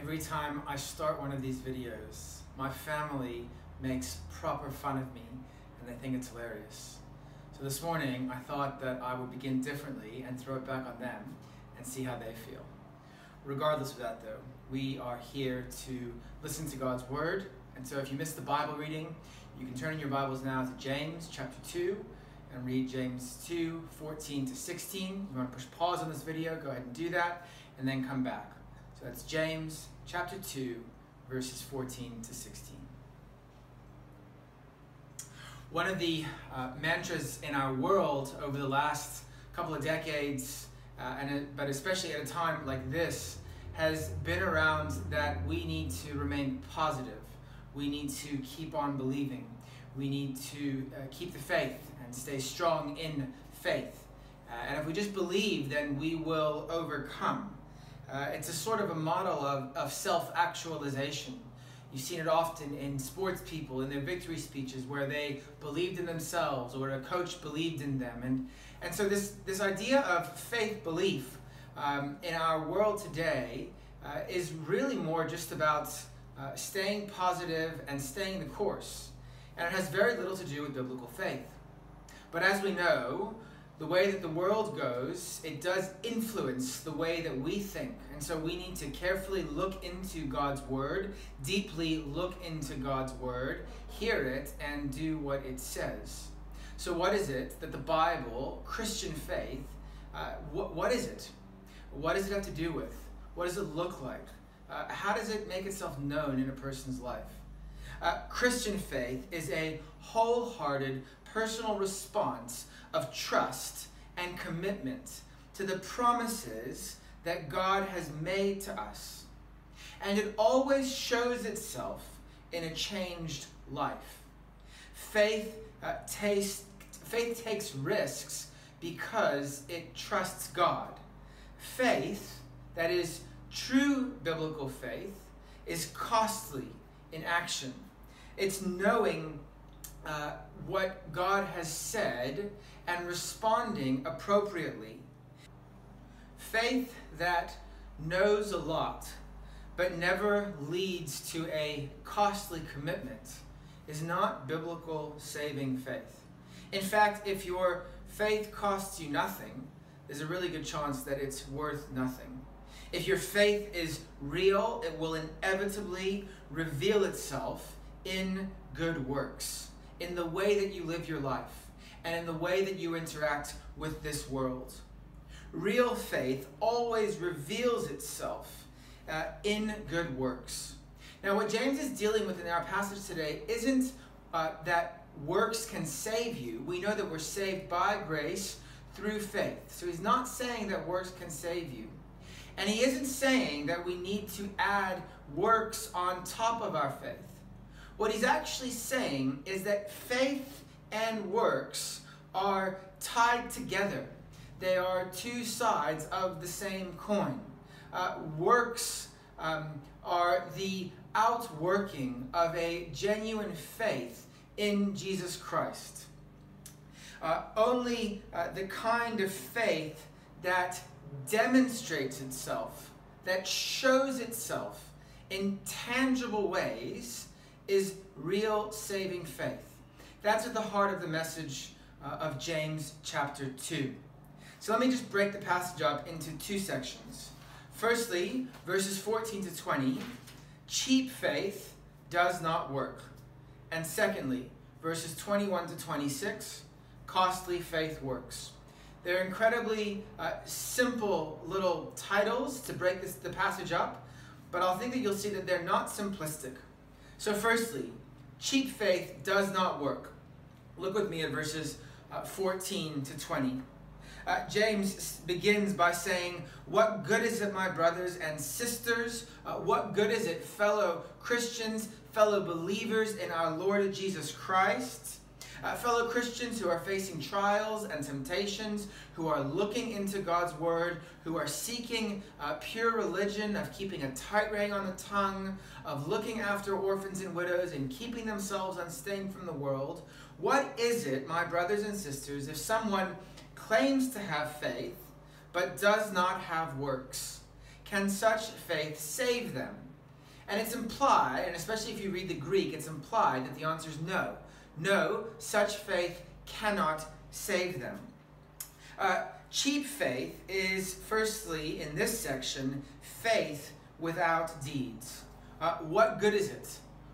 Every time I start one of these videos, my family makes proper fun of me and they think it's hilarious. So this morning, I thought that I would begin differently and throw it back on them and see how they feel. Regardless of that, though, we are here to listen to God's Word. And so if you missed the Bible reading, you can turn in your Bibles now to James chapter 2 and read James 2 14 to 16. If You want to push pause on this video, go ahead and do that, and then come back. So that's James chapter 2, verses 14 to 16. One of the uh, mantras in our world over the last couple of decades, uh, and but especially at a time like this, has been around that we need to remain positive. We need to keep on believing. We need to uh, keep the faith and stay strong in faith. Uh, and if we just believe, then we will overcome. Uh, it's a sort of a model of, of self actualization. You've seen it often in sports people in their victory speeches where they believed in themselves or a coach believed in them. And, and so, this, this idea of faith belief um, in our world today uh, is really more just about uh, staying positive and staying the course. And it has very little to do with biblical faith. But as we know, the way that the world goes, it does influence the way that we think. And so we need to carefully look into God's Word, deeply look into God's Word, hear it, and do what it says. So, what is it that the Bible, Christian faith, uh, what, what is it? What does it have to do with? What does it look like? Uh, how does it make itself known in a person's life? Uh, Christian faith is a wholehearted personal response of trust and commitment to the promises that God has made to us. And it always shows itself in a changed life. Faith, uh, taste, faith takes risks because it trusts God. Faith, that is true biblical faith, is costly in action. It's knowing uh, what God has said and responding appropriately. Faith that knows a lot but never leads to a costly commitment is not biblical saving faith. In fact, if your faith costs you nothing, there's a really good chance that it's worth nothing. If your faith is real, it will inevitably reveal itself in good works, in the way that you live your life, and in the way that you interact with this world. Real faith always reveals itself uh, in good works. Now, what James is dealing with in our passage today isn't uh, that works can save you. We know that we're saved by grace through faith. So he's not saying that works can save you. And he isn't saying that we need to add works on top of our faith. What he's actually saying is that faith and works are tied together. They are two sides of the same coin. Uh, works um, are the outworking of a genuine faith in Jesus Christ. Uh, only uh, the kind of faith that demonstrates itself, that shows itself in tangible ways, is real saving faith. That's at the heart of the message uh, of James chapter 2. So let me just break the passage up into two sections. Firstly, verses 14 to 20, cheap faith does not work. And secondly, verses 21 to 26, costly faith works. They're incredibly uh, simple little titles to break this, the passage up, but I'll think that you'll see that they're not simplistic. So, firstly, cheap faith does not work. Look with me at verses uh, 14 to 20. Uh, James begins by saying, What good is it, my brothers and sisters? Uh, what good is it, fellow Christians, fellow believers in our Lord Jesus Christ? Uh, fellow Christians who are facing trials and temptations, who are looking into God's Word, who are seeking uh, pure religion, of keeping a tight rein on the tongue, of looking after orphans and widows, and keeping themselves unstained from the world. What is it, my brothers and sisters, if someone claims to have faith but does not have works? can such faith save them? And it's implied, and especially if you read the Greek, it's implied that the answer is no. No, such faith cannot save them. Uh, cheap faith is, firstly, in this section, faith without deeds. Uh, what good is it?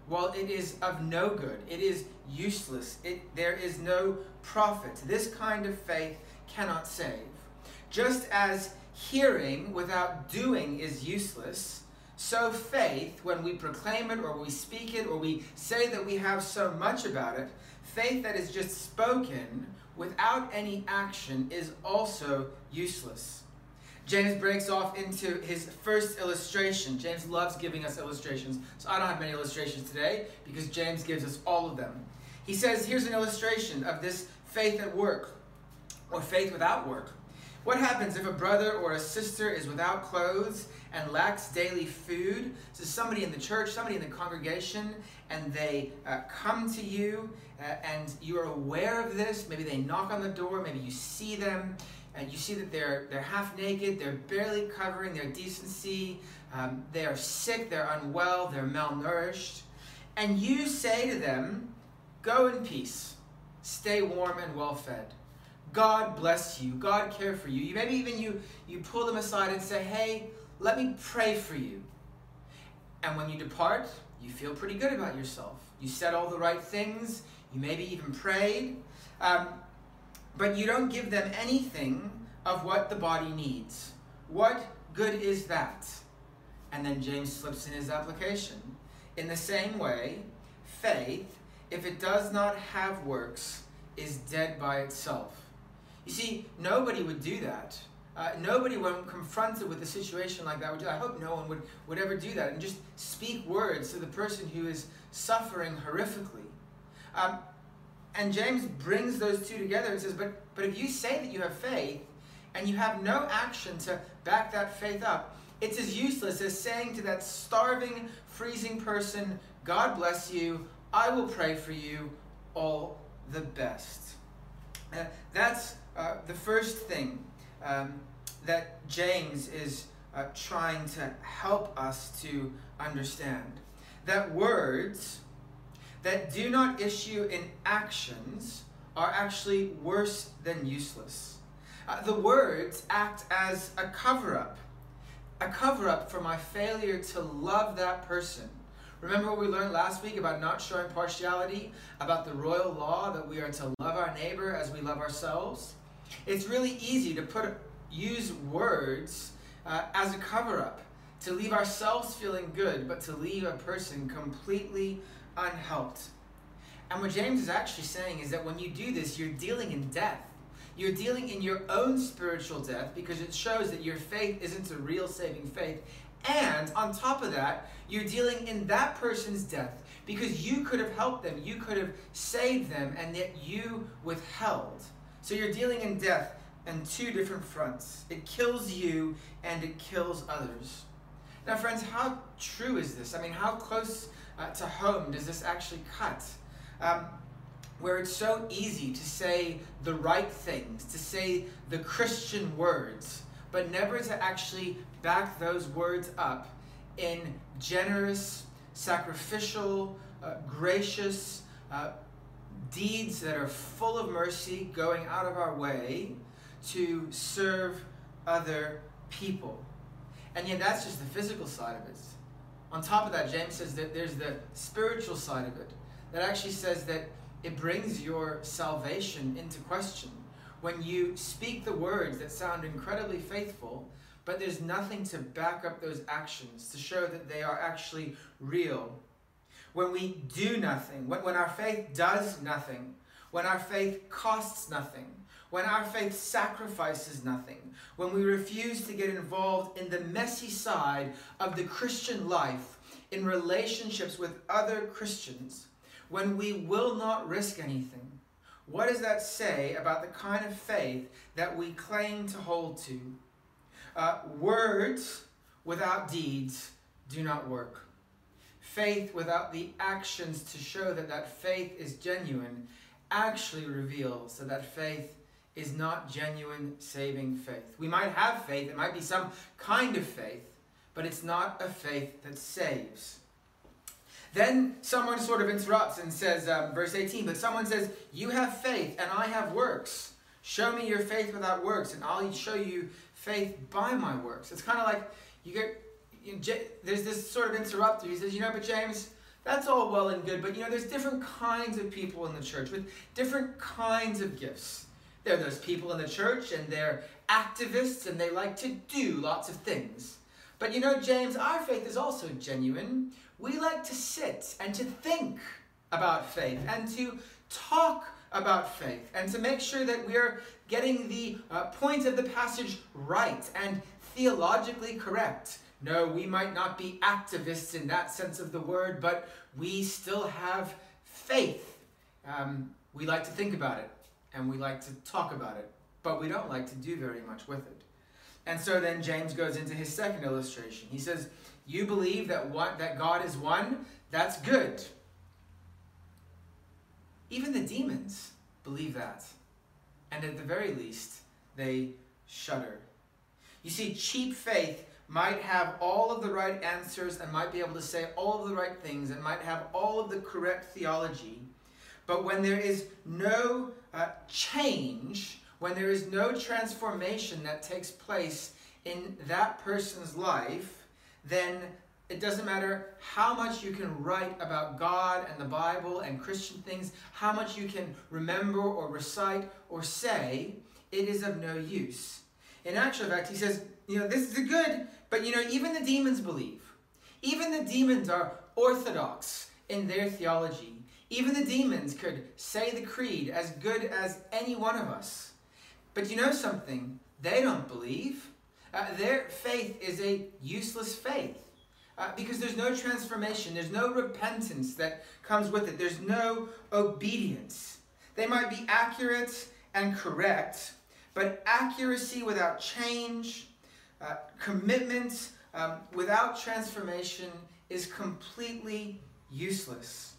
Well, it is of no good. It is useless. It, there is no profit. This kind of faith cannot save. Just as hearing without doing is useless, so faith, when we proclaim it or we speak it or we say that we have so much about it, faith that is just spoken without any action is also useless. James breaks off into his first illustration. James loves giving us illustrations, so I don't have many illustrations today because James gives us all of them. He says, Here's an illustration of this faith at work or faith without work. What happens if a brother or a sister is without clothes and lacks daily food? So, somebody in the church, somebody in the congregation, and they uh, come to you, uh, and you are aware of this. Maybe they knock on the door, maybe you see them, and you see that they're, they're half naked, they're barely covering their decency, um, they are sick, they're unwell, they're malnourished. And you say to them, Go in peace, stay warm and well fed. God bless you. God care for you. Maybe even you, you pull them aside and say, hey, let me pray for you. And when you depart, you feel pretty good about yourself. You said all the right things. You maybe even prayed. Um, but you don't give them anything of what the body needs. What good is that? And then James slips in his application. In the same way, faith, if it does not have works, is dead by itself. You see, nobody would do that. Uh, nobody, when confronted with a situation like that, would do. I hope no one would, would ever do that and just speak words to the person who is suffering horrifically. Um, and James brings those two together and says, but, but if you say that you have faith and you have no action to back that faith up, it's as useless as saying to that starving, freezing person, God bless you, I will pray for you, all the best. Uh, that's uh, the first thing um, that James is uh, trying to help us to understand that words that do not issue in actions are actually worse than useless. Uh, the words act as a cover up, a cover up for my failure to love that person Remember what we learned last week about not showing partiality, about the royal law that we are to love our neighbor as we love ourselves? It's really easy to put use words uh, as a cover up, to leave ourselves feeling good, but to leave a person completely unhelped. And what James is actually saying is that when you do this, you're dealing in death. You're dealing in your own spiritual death because it shows that your faith isn't a real saving faith and on top of that, you're dealing in that person's death because you could have helped them, you could have saved them, and yet you withheld. So you're dealing in death on two different fronts it kills you and it kills others. Now, friends, how true is this? I mean, how close uh, to home does this actually cut? Um, where it's so easy to say the right things, to say the Christian words, but never to actually back those words up in generous, sacrificial, uh, gracious uh, deeds that are full of mercy, going out of our way to serve other people. And yet, that's just the physical side of it. On top of that, James says that there's the spiritual side of it that actually says that it brings your salvation into question when you speak the words that sound incredibly faithful, but there's nothing to back up those actions to show that they are actually real. When we do nothing, when, our faith does nothing, when our faith costs nothing, when our faith sacrifices nothing, when we refuse to get involved in the messy side of the Christian life in relationships with other Christians, when we will not risk anything, what does that say about the kind of faith that we claim to hold to? Uh, words without deeds do not work. Faith without the actions to show that that faith is genuine actually reveals that that faith is not genuine saving faith. We might have faith, it might be some kind of faith, but it's not a faith that saves. Then someone sort of interrupts and says, um, verse 18, but someone says, You have faith and I have works. Show me your faith without works, and I'll show you faith by my works. It's kind of like you get, you know, there's this sort of interrupter. He says, You know, but James, that's all well and good, but you know, there's different kinds of people in the church with different kinds of gifts. There are those people in the church, and they're activists, and they like to do lots of things. But you know, James, our faith is also genuine we like to sit and to think about faith and to talk about faith and to make sure that we're getting the uh, point of the passage right and theologically correct. No, we might not be activists in that sense of the word, but we still have faith. Um, we like to think about it and we like to talk about it, but we don't like to do very much with it. And so then James goes into his second illustration. He says, you believe that what that God is one, that's good. Even the demons believe that. And at the very least, they shudder. You see, cheap faith might have all of the right answers and might be able to say all of the right things and might have all of the correct theology. But when there is no uh, change, when there is no transformation that takes place in that person's life, then it doesn't matter how much you can write about God and the Bible and Christian things, how much you can remember or recite or say, it is of no use. In actual fact, he says, you know, this is the good, but you know, even the demons believe. Even the demons are orthodox in their theology. Even the demons could say the creed as good as any one of us. But you know something? They don't believe. Uh, their faith is a useless faith. Uh, because there's no transformation, there's no repentance that comes with it, there's no obedience. They might be accurate and correct, but accuracy without change, uh, commitment um, without transformation is completely useless.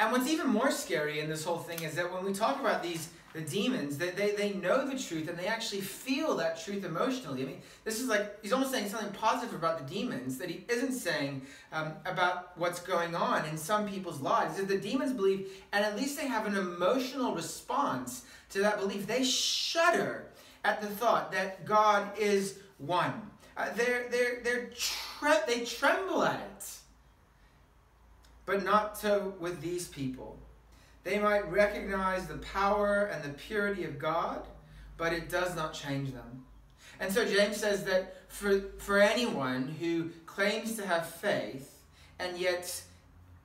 And what's even more scary in this whole thing is that when we talk about these the demons, they, they, they know the truth and they actually feel that truth emotionally. I mean, this is like, he's almost saying something positive about the demons that he isn't saying um, about what's going on in some people's lives. That the demons believe, and at least they have an emotional response to that belief. They shudder at the thought that God is one. Uh, they're, they're, they're tre- they tremble at it. But not so with these people. They might recognize the power and the purity of God, but it does not change them. And so James says that for, for anyone who claims to have faith and yet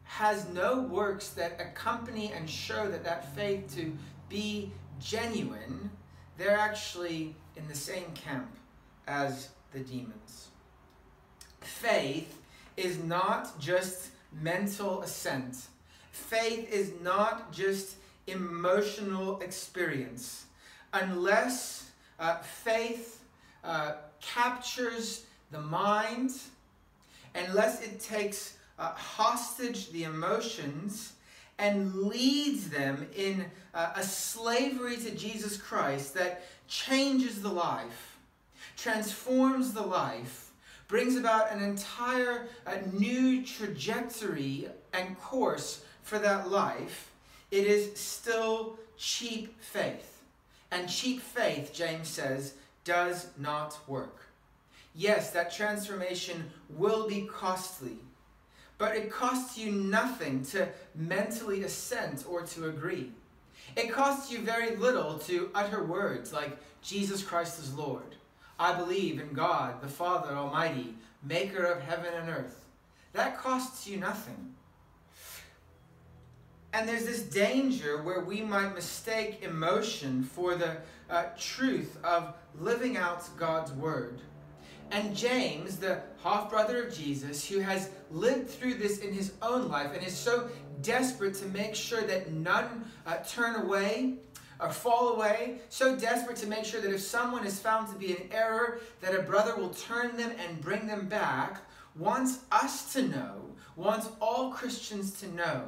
has no works that accompany and show that that faith to be genuine, they're actually in the same camp as the demons. Faith is not just mental assent faith is not just emotional experience. Unless uh, faith uh, captures the mind, unless it takes uh, hostage the emotions and leads them in uh, a slavery to Jesus Christ that changes the life, transforms the life, brings about an entire uh, new trajectory and course for that life, it is still cheap faith. And cheap faith, James says, does not work. Yes, that transformation will be costly, but it costs you nothing to mentally assent or to agree. It costs you very little to utter words like, Jesus Christ is Lord. I believe in God, the Father Almighty, maker of heaven and earth. That costs you nothing. And there's this danger where we might mistake emotion for the uh, truth of living out God's word. And James, the half brother of Jesus, who has lived through this in his own life and is so desperate to make sure that none uh, turn away or fall away, so desperate to make sure that if someone is found to be in error, that a brother will turn them and bring them back, wants us to know, wants all Christians to know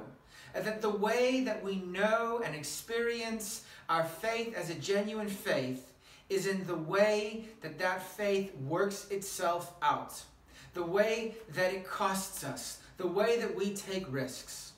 that the way that we know and experience our faith as a genuine faith is in the way that that faith works itself out, the way that it costs us, the way that we take risks.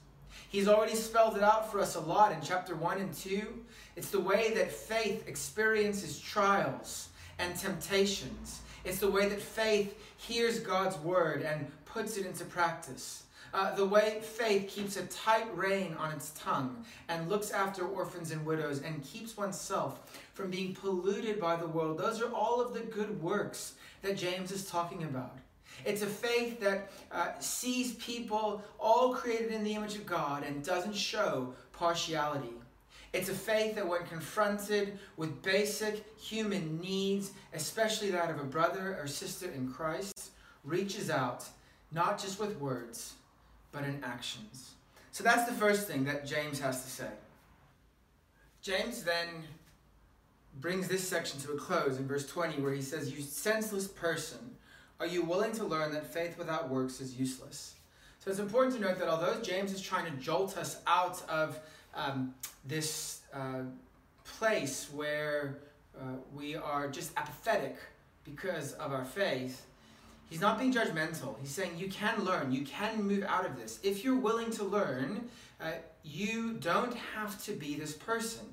He's already spelled it out for us a lot in chapter 1 and 2. It's the way that faith experiences trials and temptations. It's the way that faith hears God's word and puts it into practice. Uh, the way faith keeps a tight rein on its tongue and looks after orphans and widows and keeps oneself from being polluted by the world. Those are all of the good works that James is talking about. It's a faith that uh, sees people all created in the image of God and doesn't show partiality. It's a faith that, when confronted with basic human needs, especially that of a brother or sister in Christ, reaches out, not just with words, but in actions. So that's the first thing that James has to say. James then brings this section to a close in verse 20, where he says, You senseless person, are you willing to learn that faith without works is useless? So it's important to note that although James is trying to jolt us out of um, this uh, place where uh, we are just apathetic because of our faith, he's not being judgmental. He's saying you can learn, you can move out of this. If you're willing to learn, uh, you don't have to be this person.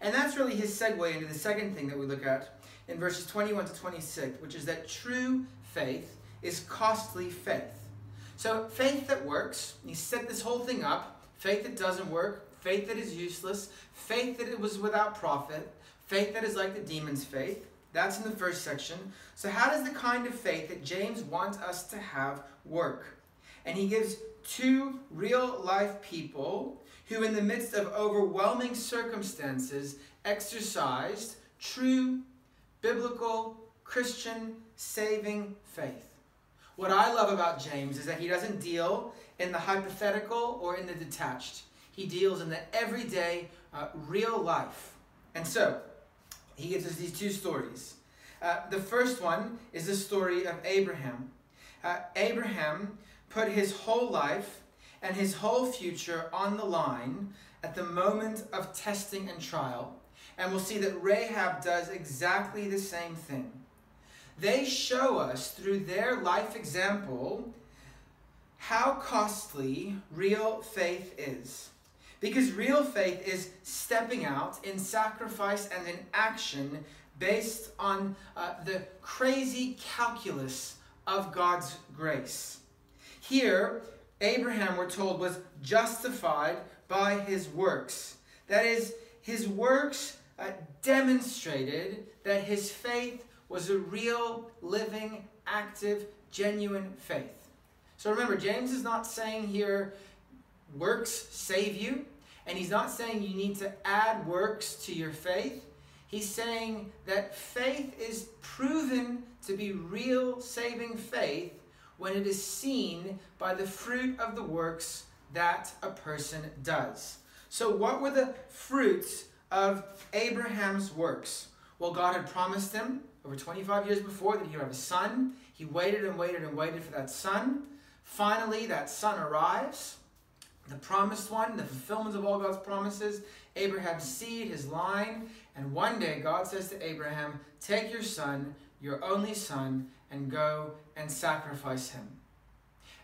And that's really his segue into the second thing that we look at in verses 21 to 26, which is that true faith is costly faith. So, faith that works, he set this whole thing up faith that doesn't work, faith that is useless, faith that it was without profit, faith that is like the demon's faith. That's in the first section. So, how does the kind of faith that James wants us to have work? And he gives two real life people who, in the midst of overwhelming circumstances, exercised true biblical Christian saving faith. What I love about James is that he doesn't deal in the hypothetical or in the detached. He deals in the everyday, uh, real life. And so, he gives us these two stories. Uh, the first one is the story of Abraham. Uh, Abraham put his whole life and his whole future on the line at the moment of testing and trial. And we'll see that Rahab does exactly the same thing. They show us through their life example how costly real faith is. Because real faith is stepping out in sacrifice and in action based on uh, the crazy calculus of God's grace. Here, Abraham, we're told, was justified by his works. That is, his works uh, demonstrated that his faith was a real, living, active, genuine faith. So remember, James is not saying here works save you, and he's not saying you need to add works to your faith. He's saying that faith is proven to be real saving faith when it is seen by the fruit of the works that a person does. So, what were the fruits of Abraham's works? Well, God had promised him over 25 years before that he would have a son. He waited and waited and waited for that son. Finally, that son arrives, the promised one, the fulfillment of all God's promises, Abraham's seed, his line. And one day, God says to Abraham, Take your son, your only son, and go and sacrifice him.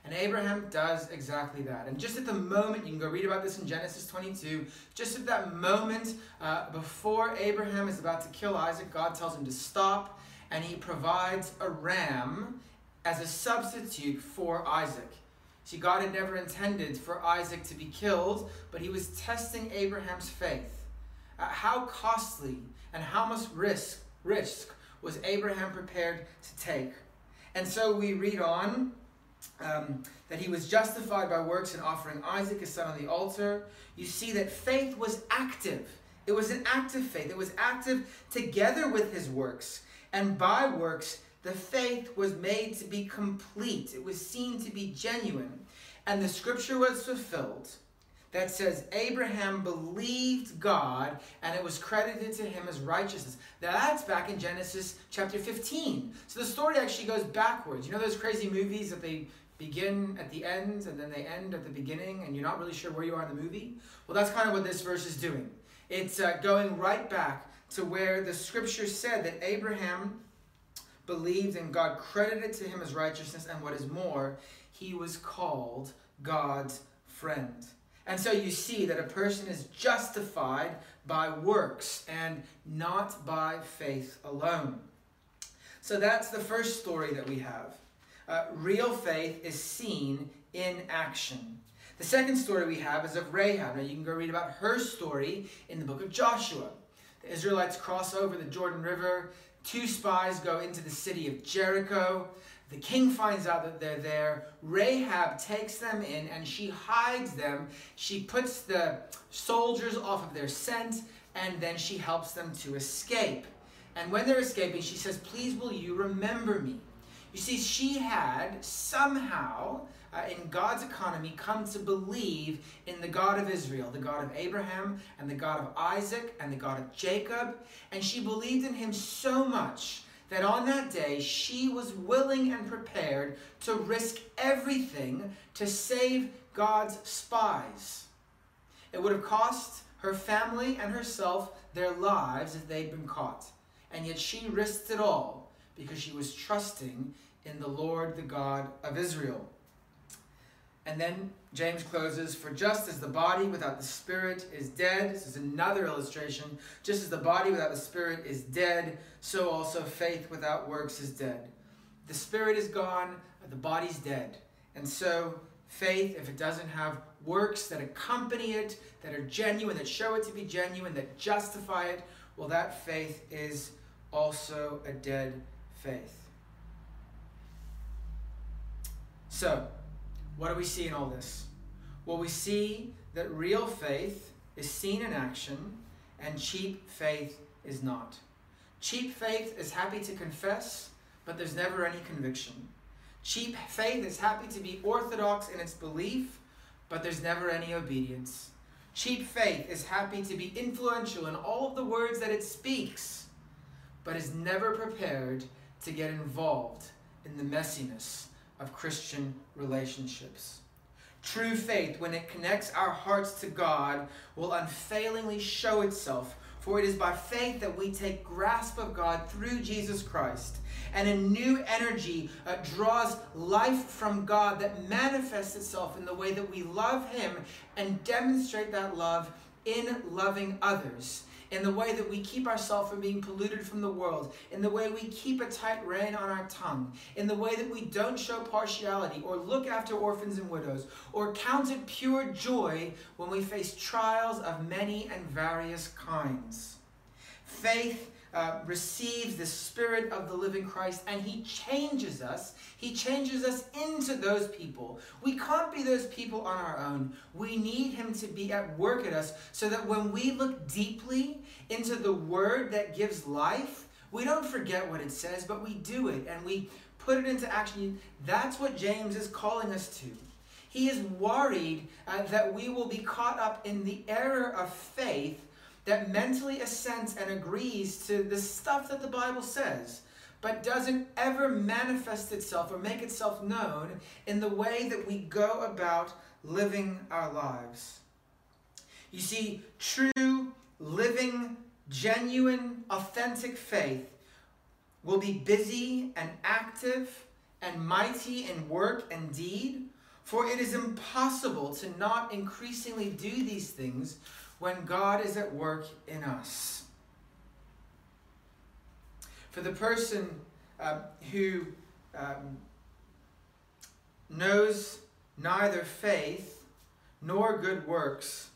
And Abraham does exactly that. And just at the moment, you can go read about this in Genesis 22, just at that moment uh, before Abraham is about to kill Isaac, God tells him to stop, and he provides a ram as a substitute for Isaac. See, God had never intended for Isaac to be killed, but he was testing Abraham's faith. Uh, how costly and how much risk, risk was Abraham prepared to take? And so we read on um, that he was justified by works in offering Isaac, his son, on the altar. You see that faith was active. It was an active faith. It was active together with his works. And by works, the faith was made to be complete. It was seen to be genuine. And the scripture was fulfilled that says Abraham believed God and it was credited to him as righteousness. Now that's back in Genesis chapter 15. So the story actually goes backwards. You know those crazy movies that they begin at the end and then they end at the beginning and you're not really sure where you are in the movie? Well, that's kind of what this verse is doing. It's uh, going right back to where the scripture said that Abraham believed and God credited to him as righteousness, and what is more, he was called God's friend. And so you see that a person is justified by works and not by faith alone. So that's the first story that we have. Uh, real faith is seen in action. The second story we have is of Rahab. Now you can go read about her story in the book of Joshua. The Israelites cross over the Jordan River. Two spies go into the city of Jericho. The king finds out that they're there. Rahab takes them in and she hides them. She puts the soldiers off of their scent and then she helps them to escape. And when they're escaping, she says, Please, will you remember me? You see, she had somehow, uh, in God's economy, come to believe in the God of Israel, the God of Abraham, and the God of Isaac, and the God of Jacob. And she believed in him so much that on that day she was willing and prepared to risk everything to save God's spies. It would have cost her family and herself their lives if they'd been caught. And yet she risked it all because she was trusting in the Lord, the God of Israel. And then James closes For just as the body without the spirit is dead, this is another illustration, just as the body without the spirit is dead, so also faith without works is dead. The spirit is gone, the body's dead. And so faith, if it doesn't have works that accompany it, that are genuine, that show it to be genuine, that justify it, well, that faith is also a dead faith. So, what do we see in all this? Well, we see that real faith is seen in action and cheap faith is not. Cheap faith is happy to confess, but there's never any conviction. Cheap faith is happy to be orthodox in its belief, but there's never any obedience. Cheap faith is happy to be influential in all of the words that it speaks, but is never prepared to get involved in the messiness of Christian relationships. True faith, when it connects our hearts to God, will unfailingly show itself. For it is by faith that we take grasp of God through Jesus Christ. And a new energy uh, draws life from God that manifests itself in the way that we love Him and demonstrate that love in loving others in the way that we keep ourselves from being polluted from the world, in the way we keep a tight rein on our tongue, in the way that we don't show partiality or look after orphans and widows, or count it pure joy when we face trials of many and various kinds. Faith uh, receives the Spirit of the living Christ and He changes us. He changes us into those people. We can't be those people on our own. We need Him to be at work at us so that when we look deeply into the Word that gives life, we don't forget what it says, but we do it and we put it into action. That's what James is calling us to. He is worried uh, that we will be caught up in the error of faith that mentally assents and agrees to the stuff that the Bible says, but doesn't ever manifest itself or make itself known in the way that we go about living our lives. You see, true, living, genuine, authentic faith will be busy and active and mighty in work and deed, for it is impossible to not increasingly do these things when God is at work in us. For the person uh, who um, knows neither faith nor good works,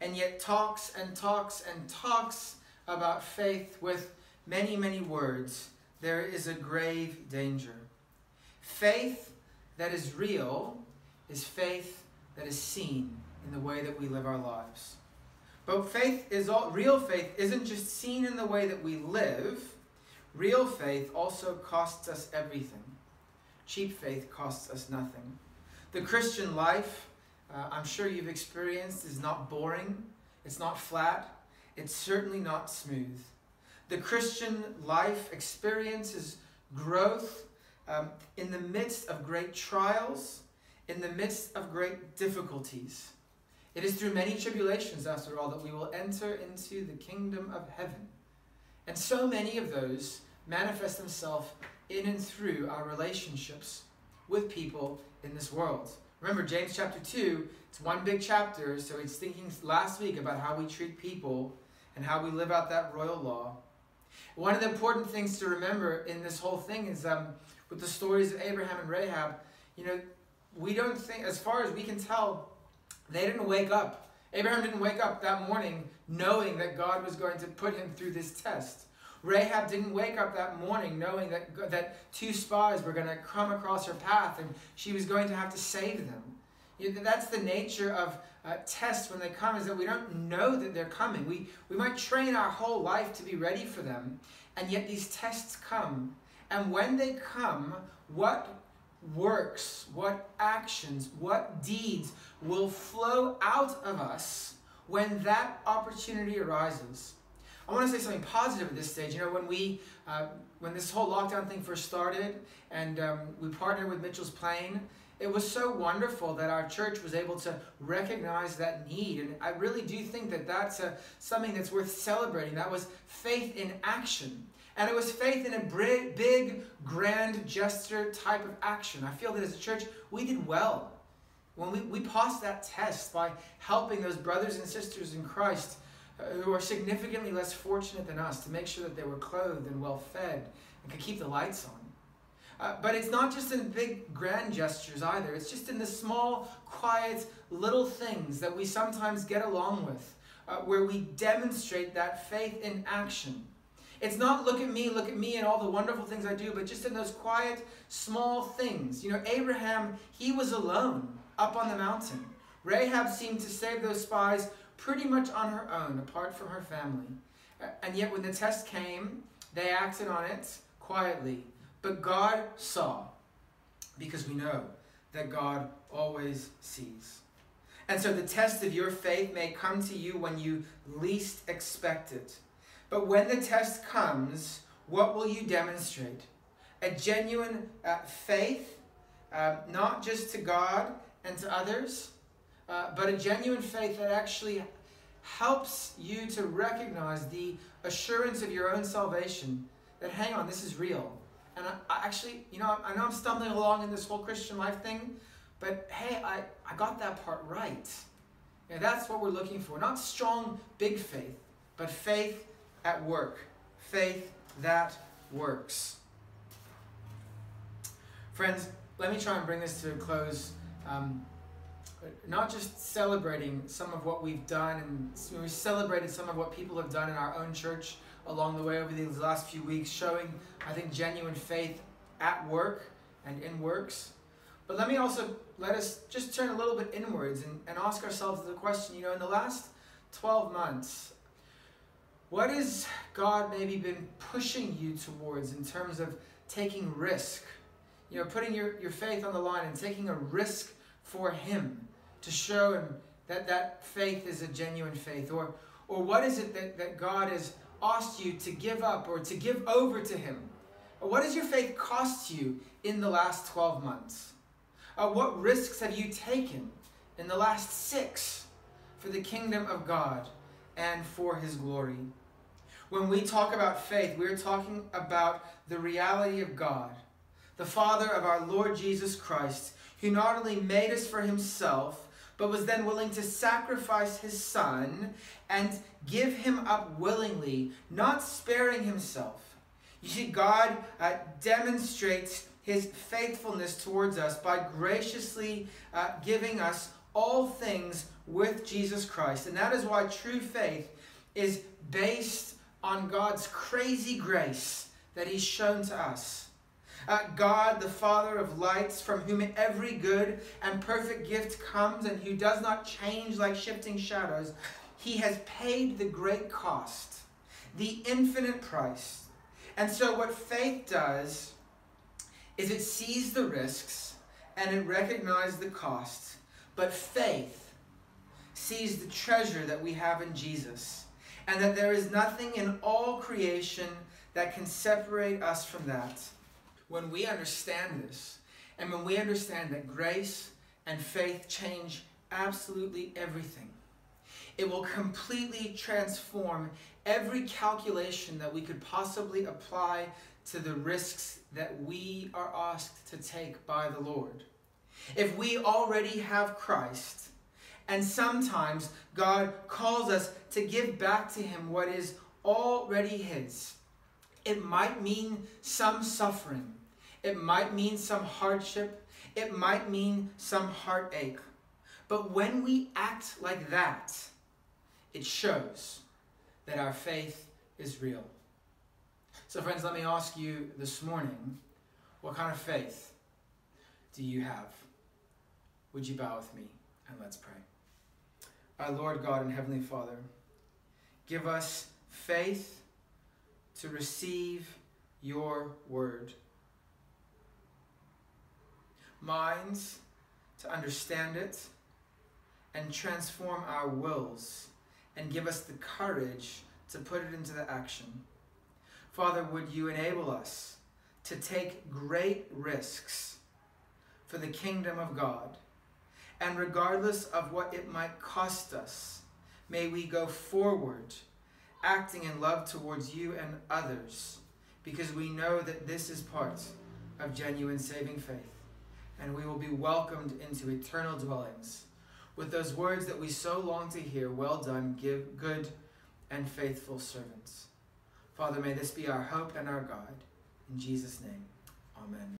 and yet talks and talks and talks about faith with many, many words, there is a grave danger. Faith that is real is faith that is seen in the way that we live our lives. But faith is all, real faith isn't just seen in the way that we live. Real faith also costs us everything. Cheap faith costs us nothing. The Christian life, uh, I'm sure you've experienced, is not boring. It's not flat. It's certainly not smooth. The Christian life experiences growth um, in the midst of great trials, in the midst of great difficulties. It is through many tribulations, after all, that we will enter into the kingdom of heaven. And so many of those manifest themselves in and through our relationships with people in this world. Remember, James chapter 2, it's one big chapter, so he's thinking last week about how we treat people and how we live out that royal law. One of the important things to remember in this whole thing is um, with the stories of Abraham and Rahab, you know, we don't think, as far as we can tell, they didn't wake up. Abraham didn't wake up that morning knowing that God was going to put him through this test. Rahab didn't wake up that morning knowing that, that two spies were going to come across her path and she was going to have to save them. You know, that's the nature of uh, tests when they come, is that we don't know that they're coming. We, we might train our whole life to be ready for them, and yet these tests come. And when they come, what works, what actions, what deeds will flow out of us when that opportunity arises? I want to say something positive at this stage. You know, when we, uh, when this whole lockdown thing first started, and um, we partnered with Mitchells Plain, it was so wonderful that our church was able to recognize that need. And I really do think that that's a, something that's worth celebrating. That was faith in action. And it was faith in a big, grand gesture type of action. I feel that as a church, we did well. When we, we passed that test by helping those brothers and sisters in Christ uh, who are significantly less fortunate than us to make sure that they were clothed and well fed and could keep the lights on. Uh, but it's not just in big grand gestures either. It's just in the small, quiet, little things that we sometimes get along with, uh, where we demonstrate that faith in action. It's not look at me, look at me, and all the wonderful things I do, but just in those quiet, small things. You know, Abraham, he was alone up on the mountain. Rahab seemed to save those spies pretty much on her own, apart from her family. And yet, when the test came, they acted on it quietly. But God saw, because we know that God always sees. And so the test of your faith may come to you when you least expect it. But when the test comes, what will you demonstrate? A genuine uh, faith, uh, not just to God and to others, uh, but a genuine faith that actually helps you to recognize the assurance of your own salvation that, hang on, this is real. And I, I actually, you know, I know I'm stumbling along in this whole Christian life thing, but hey, I, I got that part right. Yeah, that's what we're looking for. Not strong, big faith, but faith at work. Faith that works. Friends, let me try and bring this to a close. Um, not just celebrating some of what we've done, and we celebrated some of what people have done in our own church along the way over these last few weeks, showing, I think, genuine faith at work and in works. But let me also let us just turn a little bit inwards and, and ask ourselves the question you know, in the last 12 months, what has God maybe been pushing you towards in terms of taking risk? You know, putting your, your faith on the line and taking a risk for Him to show Him that that faith is a genuine faith? Or, or what is it that, that God has asked you to give up or to give over to Him? Or what has your faith cost you in the last 12 months? Uh, what risks have you taken in the last six for the kingdom of God and for His glory? When we talk about faith, we're talking about the reality of God, the Father of our Lord Jesus Christ, who not only made us for Himself, but was then willing to sacrifice His Son and give Him up willingly, not sparing Himself. You see, God uh, demonstrates His faithfulness towards us by graciously uh, giving us all things with Jesus Christ. And that is why true faith is based on God's crazy grace that He's shown to us. Uh, God, the Father of lights, from whom every good and perfect gift comes and who does not change like shifting shadows, He has paid the great cost, the infinite price. And so, what faith does is it sees the risks and it recognizes the cost. But faith sees the treasure that we have in Jesus and that there is nothing in all creation that can separate us from that. When we understand this, and when we understand that grace and faith change absolutely everything, It will completely transform every calculation that we could possibly apply to the risks that we are asked to take by the Lord. If we already have Christ, and sometimes God calls us to give back to Him what is already His, it might mean some suffering, it might mean some hardship, it might mean some heartache. But when we act like that, it shows that our faith is real. So, friends, let me ask you this morning what kind of faith do you have? Would you bow with me and let's pray? Our Lord God and Heavenly Father, give us faith to receive your word, minds to understand it, and transform our wills and give us the courage to put it into the action. Father, would you enable us to take great risks for the kingdom of God? And regardless of what it might cost us, may we go forward, acting in love towards you and others, because we know that this is part of genuine saving faith, and we will be welcomed into eternal dwellings with those words that we so long to hear Well done, give good and faithful servants. Father, may this be our hope and our God. In Jesus' name, amen.